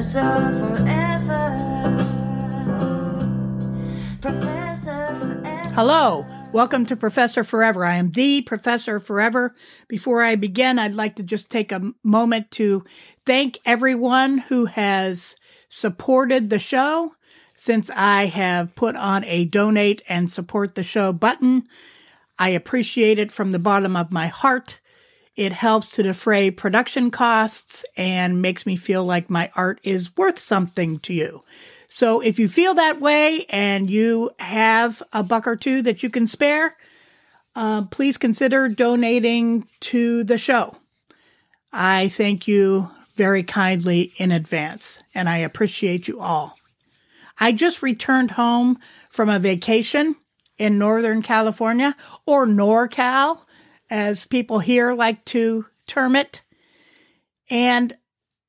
professor forever. Professor forever. Hello, welcome to Professor Forever. I am the Professor Forever. Before I begin, I'd like to just take a moment to thank everyone who has supported the show since I have put on a donate and support the show button. I appreciate it from the bottom of my heart. It helps to defray production costs and makes me feel like my art is worth something to you. So if you feel that way and you have a buck or two that you can spare, uh, please consider donating to the show. I thank you very kindly in advance, and I appreciate you all. I just returned home from a vacation in Northern California, or NorCal, as people here like to term it. And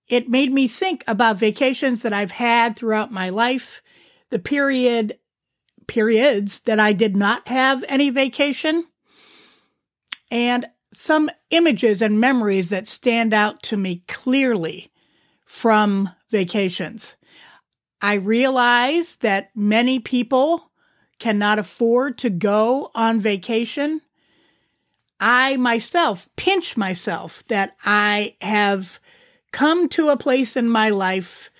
it made me think about vacations that I've had throughout my life, the period periods that I did not have any vacation, and some images and memories that stand out to me clearly from vacations. I realize that many people cannot afford to go on vacation. I myself pinch myself that I have come to a place in my life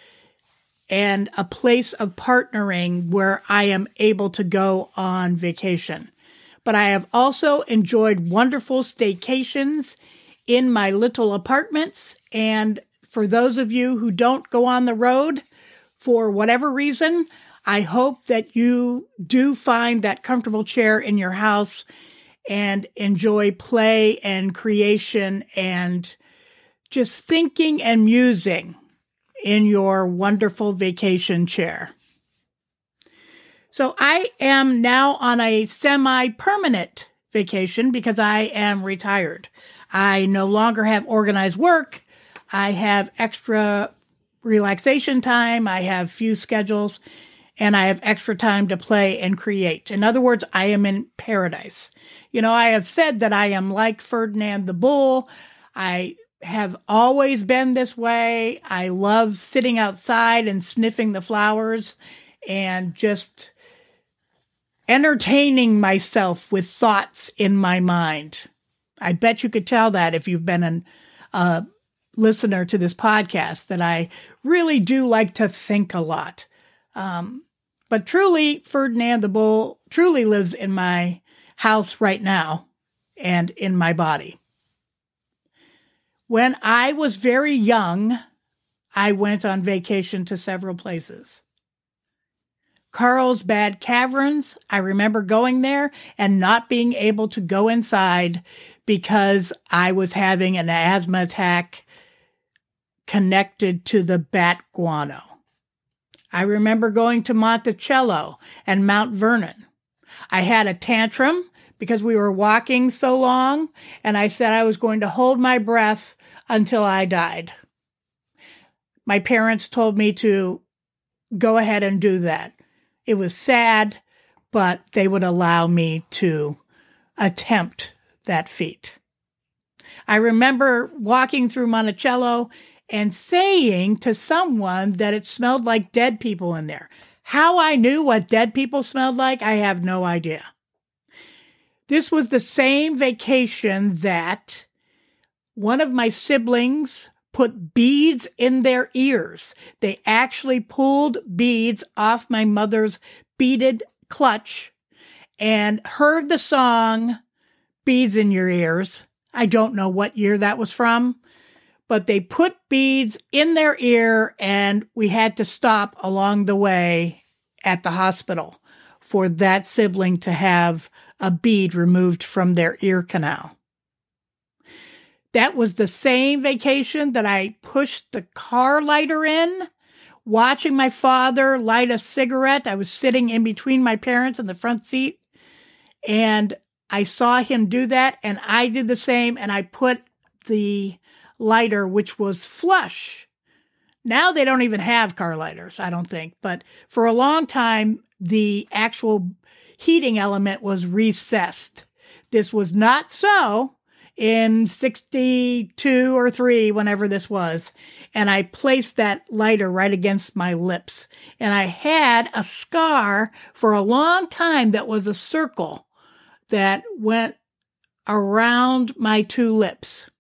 and a place of partnering where I am able to go on vacation. But I have also enjoyed wonderful staycations in my little apartments. And for those of you who don't go on the road, for whatever reason, I hope that you do find that comfortable chair in your house and enjoy play and creation and just thinking and musing in your wonderful vacation chair. So I am now on a semi permanent vacation because I am retired. I no longer have organized work. I have extra relaxation time. I have few schedules and I have extra time to play and create. In other words, I am in paradise. You know, I have said that I am like Ferdinand the Bull. I have always been this way. I love sitting outside and sniffing the flowers and just entertaining myself with thoughts in my mind. I bet you could tell that if you've been a uh, listener to this podcast, that I really do like to think a lot. Um, but truly, Ferdinand the Bull truly lives in my house right now and in my body. When I was very young, I went on vacation to several places. Carlsbad Caverns, I remember going there and not being able to go inside because I was having an asthma attack connected to the bat guano. I remember going to Monticello and Mount Vernon. I had a tantrum because we were walking so long, and I said I was going to hold my breath until I died. My parents told me to go ahead and do that. It was sad, but they would allow me to attempt that feat. I remember walking through Monticello and saying to someone that it smelled like dead people in there. How I knew what dead people smelled like, I have no idea. This was the same vacation that one of my siblings put beads in their ears. They actually pulled beads off my mother's beaded clutch and heard the song Beads in Your Ears. I don't know what year that was from, but they put beads in their ear and we had to stop along the way at the hospital for that sibling to have a bead removed from their ear canal. That was the same vacation that I pushed the car lighter in, watching my father light a cigarette. I was sitting in between my parents in the front seat, and I saw him do that, and I did the same, and I put the lighter, which was flush. Now they don't even have car lighters, I don't think, but for a long time, the actual heating element was recessed. This was not so in 62 or 3, whenever this was. And I placed that lighter right against my lips. And I had a scar for a long time that was a circle that went around my two lips.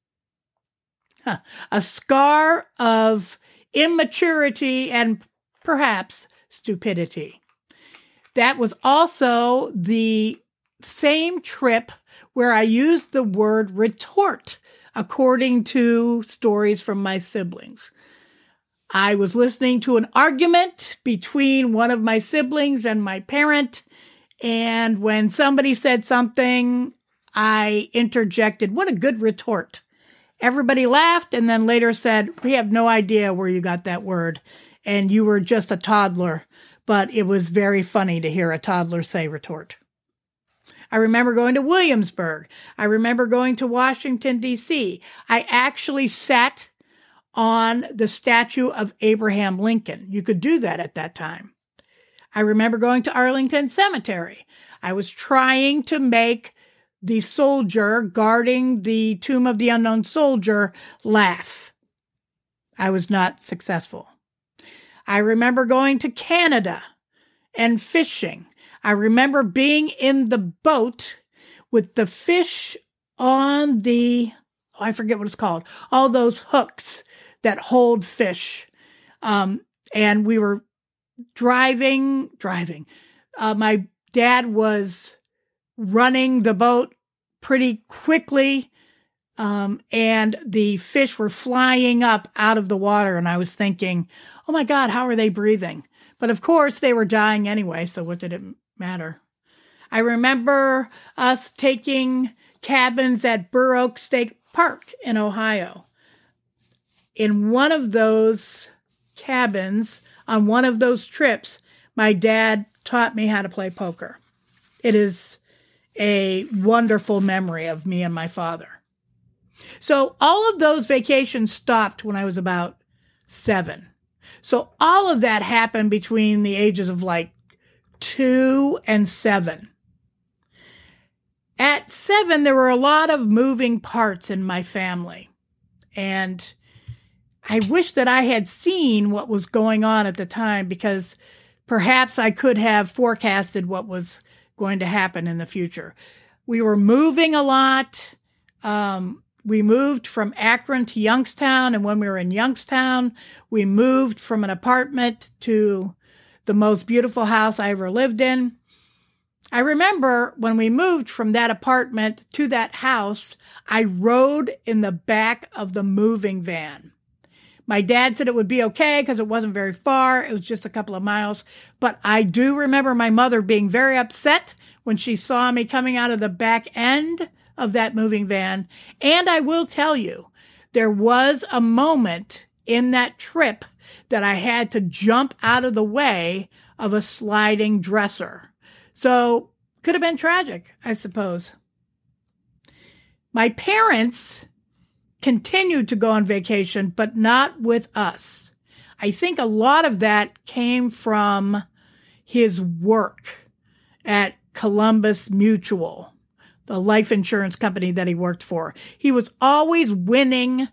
A scar of immaturity and perhaps stupidity. That was also the same trip where I used the word retort, according to stories from my siblings. I was listening to an argument between one of my siblings and my parent, and when somebody said something, I interjected, What a good retort! Everybody laughed and then later said, We have no idea where you got that word, and you were just a toddler. But it was very funny to hear a toddler say retort. I remember going to Williamsburg. I remember going to Washington, D.C. I actually sat on the statue of Abraham Lincoln. You could do that at that time. I remember going to Arlington Cemetery. I was trying to make the soldier guarding the tomb of the unknown soldier laugh. I was not successful. I remember going to Canada and fishing. I remember being in the boat with the fish on the, oh, I forget what it's called, all those hooks that hold fish. Um, and we were driving, driving. Uh, my dad was running the boat pretty quickly. Um, and the fish were flying up out of the water. And I was thinking, oh my God, how are they breathing? But of course, they were dying anyway. So what did it matter. I remember us taking cabins at Burr Oak State Park in Ohio. In one of those cabins, on one of those trips, my dad taught me how to play poker. It is a wonderful memory of me and my father. So all of those vacations stopped when I was about seven. So all of that happened between the ages of like two, and seven. At seven, there were a lot of moving parts in my family. And I wish that I had seen what was going on at the time because perhaps I could have forecasted what was going to happen in the future. We were moving a lot. Um, we moved from Akron to Youngstown. And when we were in Youngstown, we moved from an apartment to the most beautiful house I ever lived in. I remember when we moved from that apartment to that house, I rode in the back of the moving van. My dad said it would be okay because it wasn't very far. It was just a couple of miles. But I do remember my mother being very upset when she saw me coming out of the back end of that moving van. And I will tell you, there was a moment in that trip that I had to jump out of the way of a sliding dresser. So, could have been tragic, I suppose. My parents continued to go on vacation, but not with us. I think a lot of that came from his work at Columbus Mutual, the life insurance company that he worked for. He was always winning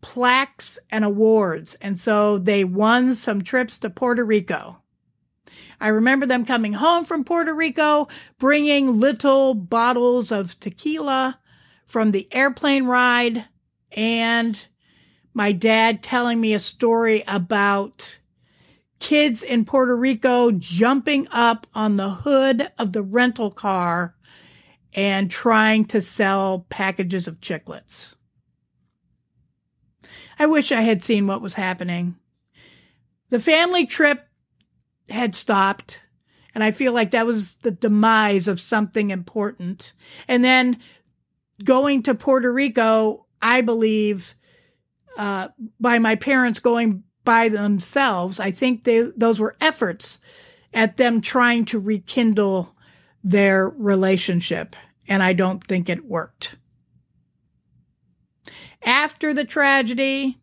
plaques and awards. And so they won some trips to Puerto Rico. I remember them coming home from Puerto Rico, bringing little bottles of tequila from the airplane ride, and my dad telling me a story about kids in Puerto Rico jumping up on the hood of the rental car and trying to sell packages of chiclets. I wish I had seen what was happening. The family trip had stopped, And I feel like that was the demise of something important. And then going to Puerto Rico, I believe, uh, by my parents going by themselves, I think they, those were efforts at them trying to rekindle their relationship. And I don't think it worked. After the tragedy,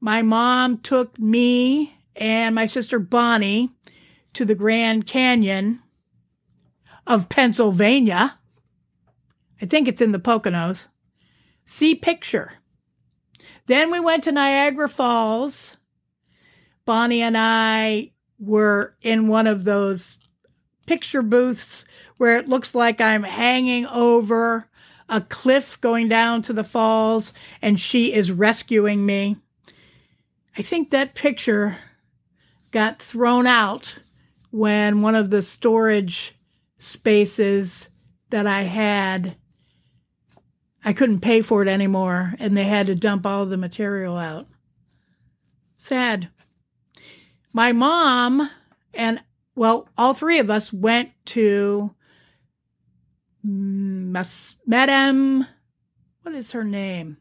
my mom took me and my sister Bonnie to the Grand Canyon of Pennsylvania. I think it's in the Poconos. See picture. Then we went to Niagara Falls. Bonnie and I were in one of those picture booths where it looks like I'm hanging over a cliff going down to the falls and she is rescuing me. I think that picture got thrown out when one of the storage spaces that I had I couldn't pay for it anymore and they had to dump all the material out. Sad. My mom and well, all three of us went to mm, Madame, what is her name?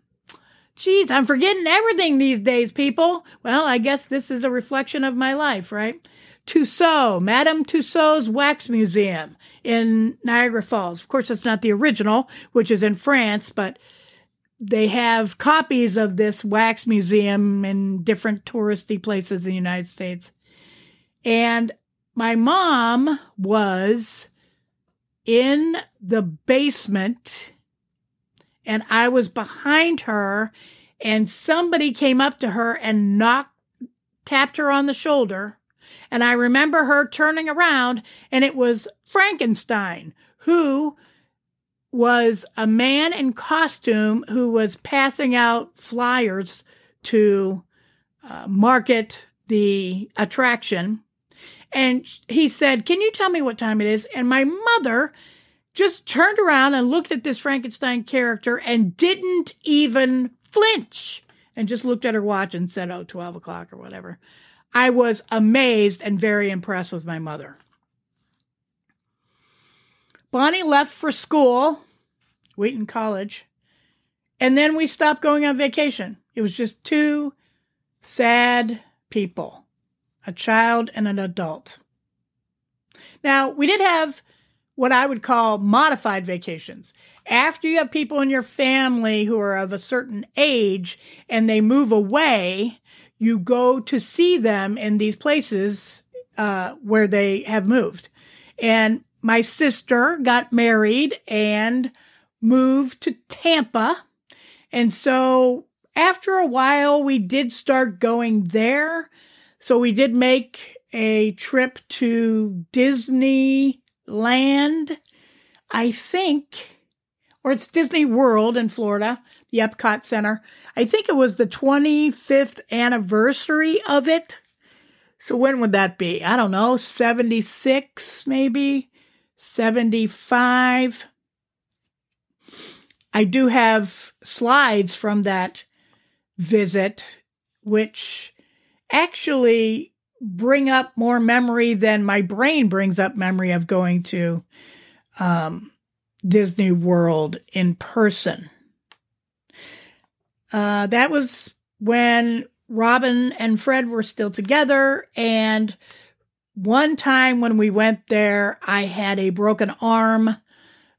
Geez, I'm forgetting everything these days, people. Well, I guess this is a reflection of my life, right? Tussaud, Madame Tussaud's Wax Museum in Niagara Falls. Of course, it's not the original, which is in France, but they have copies of this wax museum in different touristy places in the United States. And my mom was in the basement and I was behind her and somebody came up to her and knocked tapped her on the shoulder and I remember her turning around and it was Frankenstein who was a man in costume who was passing out flyers to uh, market the attraction and he said, Can you tell me what time it is? And my mother just turned around and looked at this Frankenstein character and didn't even flinch and just looked at her watch and said, Oh, 12 o'clock or whatever. I was amazed and very impressed with my mother. Bonnie left for school, Wheaton College, and then we stopped going on vacation. It was just two sad people a child, and an adult. Now, we did have what I would call modified vacations. After you have people in your family who are of a certain age and they move away, you go to see them in these places uh, where they have moved. And my sister got married and moved to Tampa. And so after a while, we did start going there so we did make a trip to Disneyland, I think, or it's Disney World in Florida, the Epcot Center. I think it was the 25th anniversary of it. So when would that be? I don't know, 76 maybe, 75. I do have slides from that visit, which actually bring up more memory than my brain brings up memory of going to um, Disney World in person. Uh, that was when Robin and Fred were still together. And one time when we went there, I had a broken arm,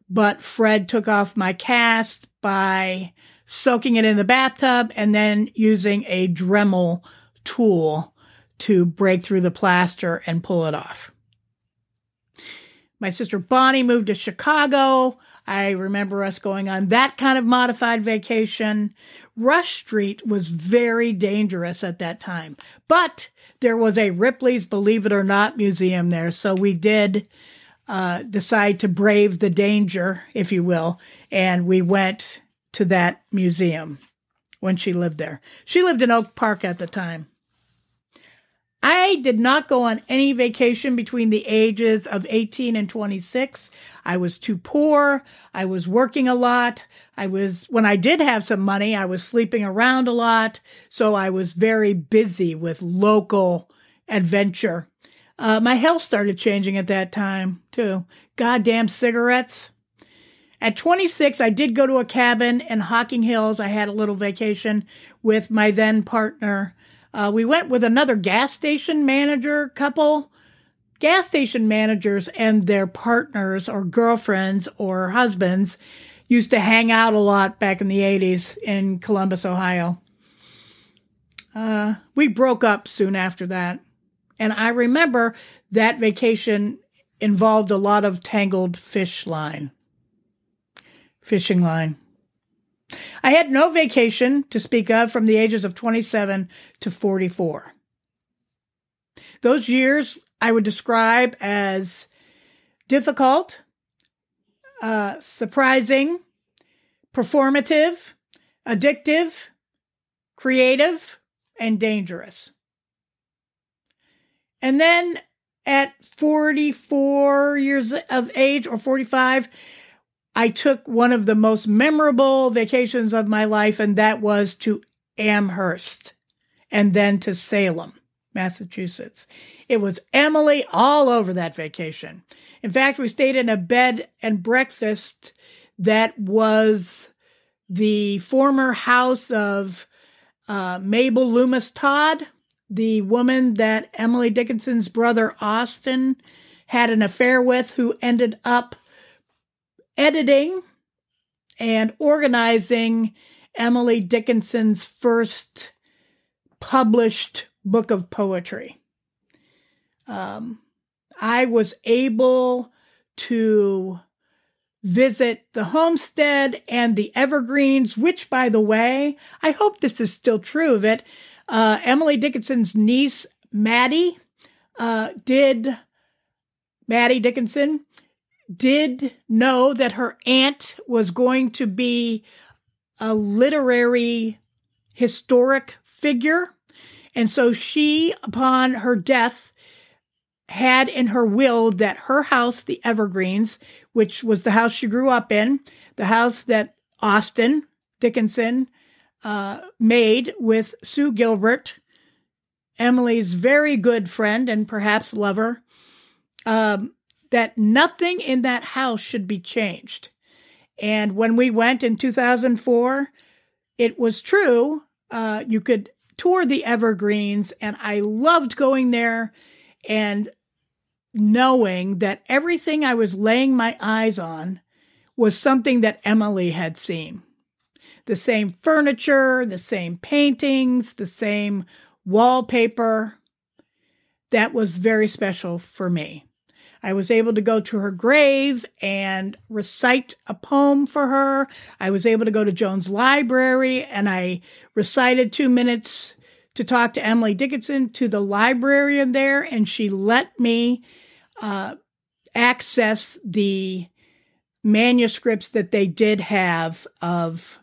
but Fred took off my cast by soaking it in the bathtub and then using a Dremel tool to break through the plaster and pull it off. My sister Bonnie moved to Chicago. I remember us going on that kind of modified vacation. Rush Street was very dangerous at that time, but there was a Ripley's Believe It or Not museum there. So we did uh, decide to brave the danger, if you will, and we went to that museum when she lived there. She lived in Oak Park at the time. I did not go on any vacation between the ages of 18 and 26. I was too poor. I was working a lot. I was, when I did have some money, I was sleeping around a lot. So I was very busy with local adventure. Uh, my health started changing at that time too. Goddamn cigarettes. At 26, I did go to a cabin in Hocking Hills. I had a little vacation with my then partner. Uh, we went with another gas station manager couple. Gas station managers and their partners or girlfriends or husbands used to hang out a lot back in the 80s in Columbus, Ohio. Uh, we broke up soon after that. And I remember that vacation involved a lot of tangled fish line, fishing line. I had no vacation to speak of from the ages of 27 to 44. Those years I would describe as difficult, uh, surprising, performative, addictive, creative, and dangerous. And then at 44 years of age or 45, I took one of the most memorable vacations of my life, and that was to Amherst and then to Salem, Massachusetts. It was Emily all over that vacation. In fact, we stayed in a bed and breakfast that was the former house of uh, Mabel Loomis Todd, the woman that Emily Dickinson's brother Austin had an affair with, who ended up editing and organizing Emily Dickinson's first published book of poetry. Um, I was able to visit the homestead and the evergreens, which, by the way, I hope this is still true of it. Uh, Emily Dickinson's niece, Mattie, uh, did, Mattie Dickinson, did know that her aunt was going to be a literary historic figure. And so she, upon her death, had in her will that her house, the Evergreens, which was the house she grew up in, the house that Austin Dickinson uh, made with Sue Gilbert, Emily's very good friend and perhaps lover, um, that nothing in that house should be changed. And when we went in 2004, it was true. Uh, you could tour the Evergreens, and I loved going there and knowing that everything I was laying my eyes on was something that Emily had seen. The same furniture, the same paintings, the same wallpaper. That was very special for me. I was able to go to her grave and recite a poem for her. I was able to go to Jones Library and I recited two minutes to talk to Emily Dickinson to the librarian there, and she let me uh, access the manuscripts that they did have of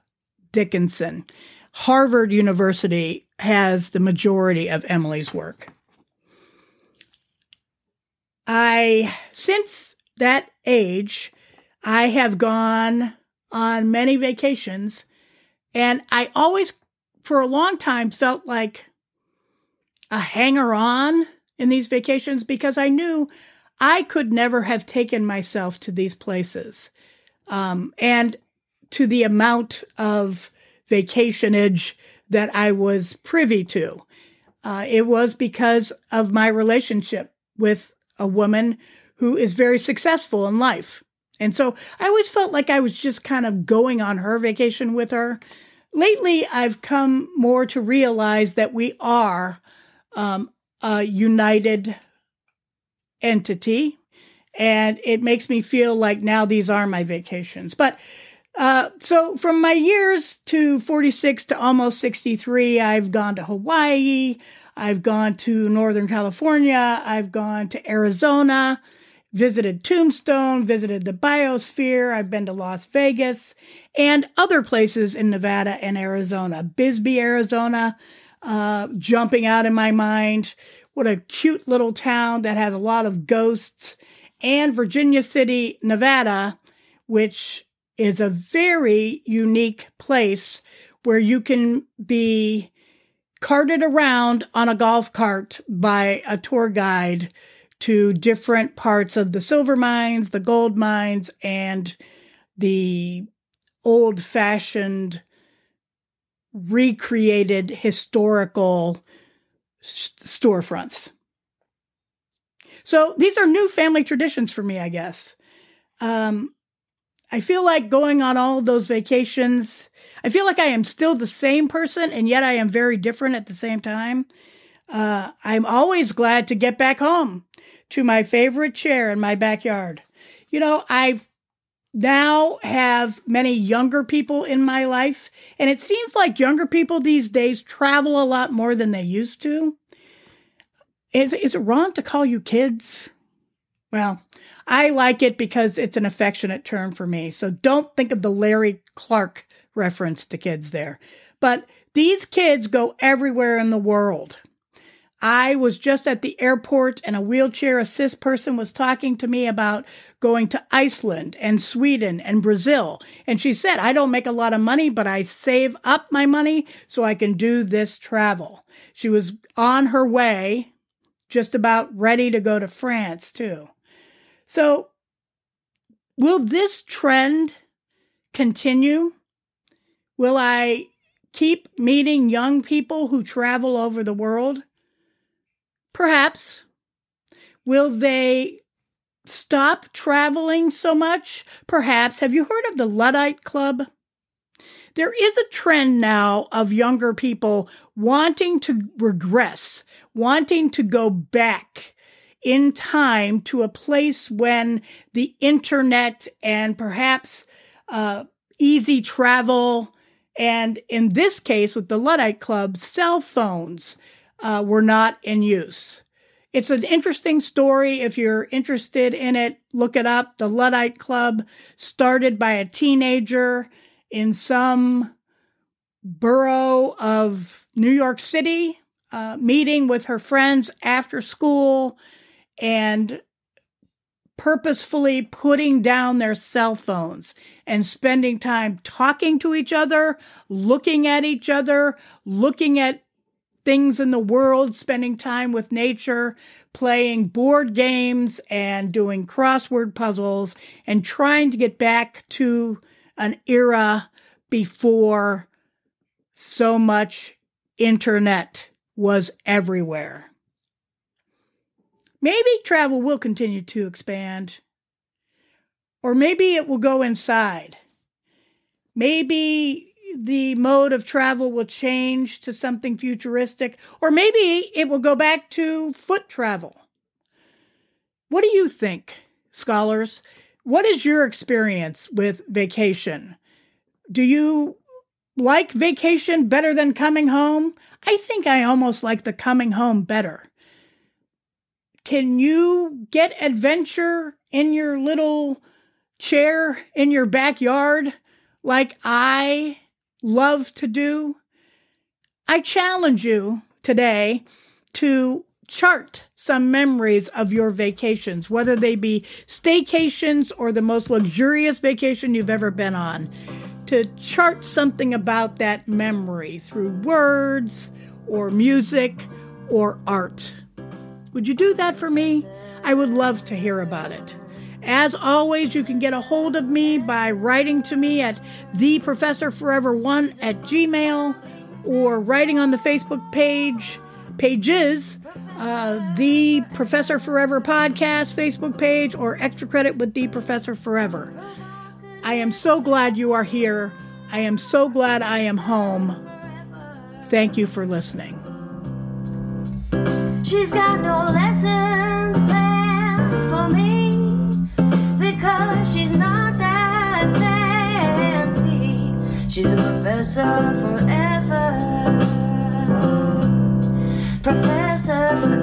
Dickinson. Harvard University has the majority of Emily's work. I, since that age, I have gone on many vacations, and I always, for a long time, felt like a hanger on in these vacations because I knew I could never have taken myself to these places. Um, and to the amount of vacationage that I was privy to. Uh, it was because of my relationship with a woman who is very successful in life. And so I always felt like I was just kind of going on her vacation with her. Lately, I've come more to realize that we are um, a united entity. And it makes me feel like now these are my vacations. But uh, so from my years to 46 to almost 63, I've gone to Hawaii. I've gone to Northern California. I've gone to Arizona, visited Tombstone, visited the biosphere. I've been to Las Vegas and other places in Nevada and Arizona. Bisbee, Arizona, uh, jumping out in my mind. What a cute little town that has a lot of ghosts. And Virginia City, Nevada, which is a very unique place where you can be carted around on a golf cart by a tour guide to different parts of the silver mines, the gold mines, and the old fashioned, recreated historical storefronts. So these are new family traditions for me, I guess. Um, I feel like going on all those vacations. I feel like I am still the same person, and yet I am very different at the same time. Uh, I'm always glad to get back home to my favorite chair in my backyard. You know, I've now have many younger people in my life, and it seems like younger people these days travel a lot more than they used to. Is, is it wrong to call you kids? Well, I like it because it's an affectionate term for me. So don't think of the Larry Clark reference to kids there. But these kids go everywhere in the world. I was just at the airport and a wheelchair assist person was talking to me about going to Iceland and Sweden and Brazil. And she said, I don't make a lot of money, but I save up my money so I can do this travel. She was on her way, just about ready to go to France too. So will this trend continue? Will I keep meeting young people who travel over the world? Perhaps. Will they stop traveling so much? Perhaps. Have you heard of the Luddite Club? There is a trend now of younger people wanting to regress, wanting to go back in time to a place when the internet and perhaps uh, easy travel, and in this case, with the Luddite Club, cell phones uh, were not in use. It's an interesting story. If you're interested in it, look it up. The Luddite Club started by a teenager in some borough of New York City, uh, meeting with her friends after school and purposefully putting down their cell phones and spending time talking to each other, looking at each other, looking at things in the world, spending time with nature, playing board games and doing crossword puzzles and trying to get back to an era before so much internet was everywhere. Maybe travel will continue to expand. Or maybe it will go inside. Maybe the mode of travel will change to something futuristic, or maybe it will go back to foot travel. What do you think, scholars? What is your experience with vacation? Do you like vacation better than coming home? I think I almost like the coming home better. Can you get adventure in your little chair in your backyard like I love to do? I challenge you today to chart some memories of your vacations, whether they be staycations or the most luxurious vacation you've ever been on, to chart something about that memory through words or music or art. Would you do that for me? I would love to hear about it. As always, you can get a hold of me by writing to me at theprofessorforever1 at gmail or writing on the Facebook page, pages, uh, the Professor Forever podcast Facebook page, or extra credit with the Professor Forever. I am so glad you are here. I am so glad I am home. Thank you for listening. She's got no lessons planned for me because she's not that fancy. She's a professor forever. Professor forever.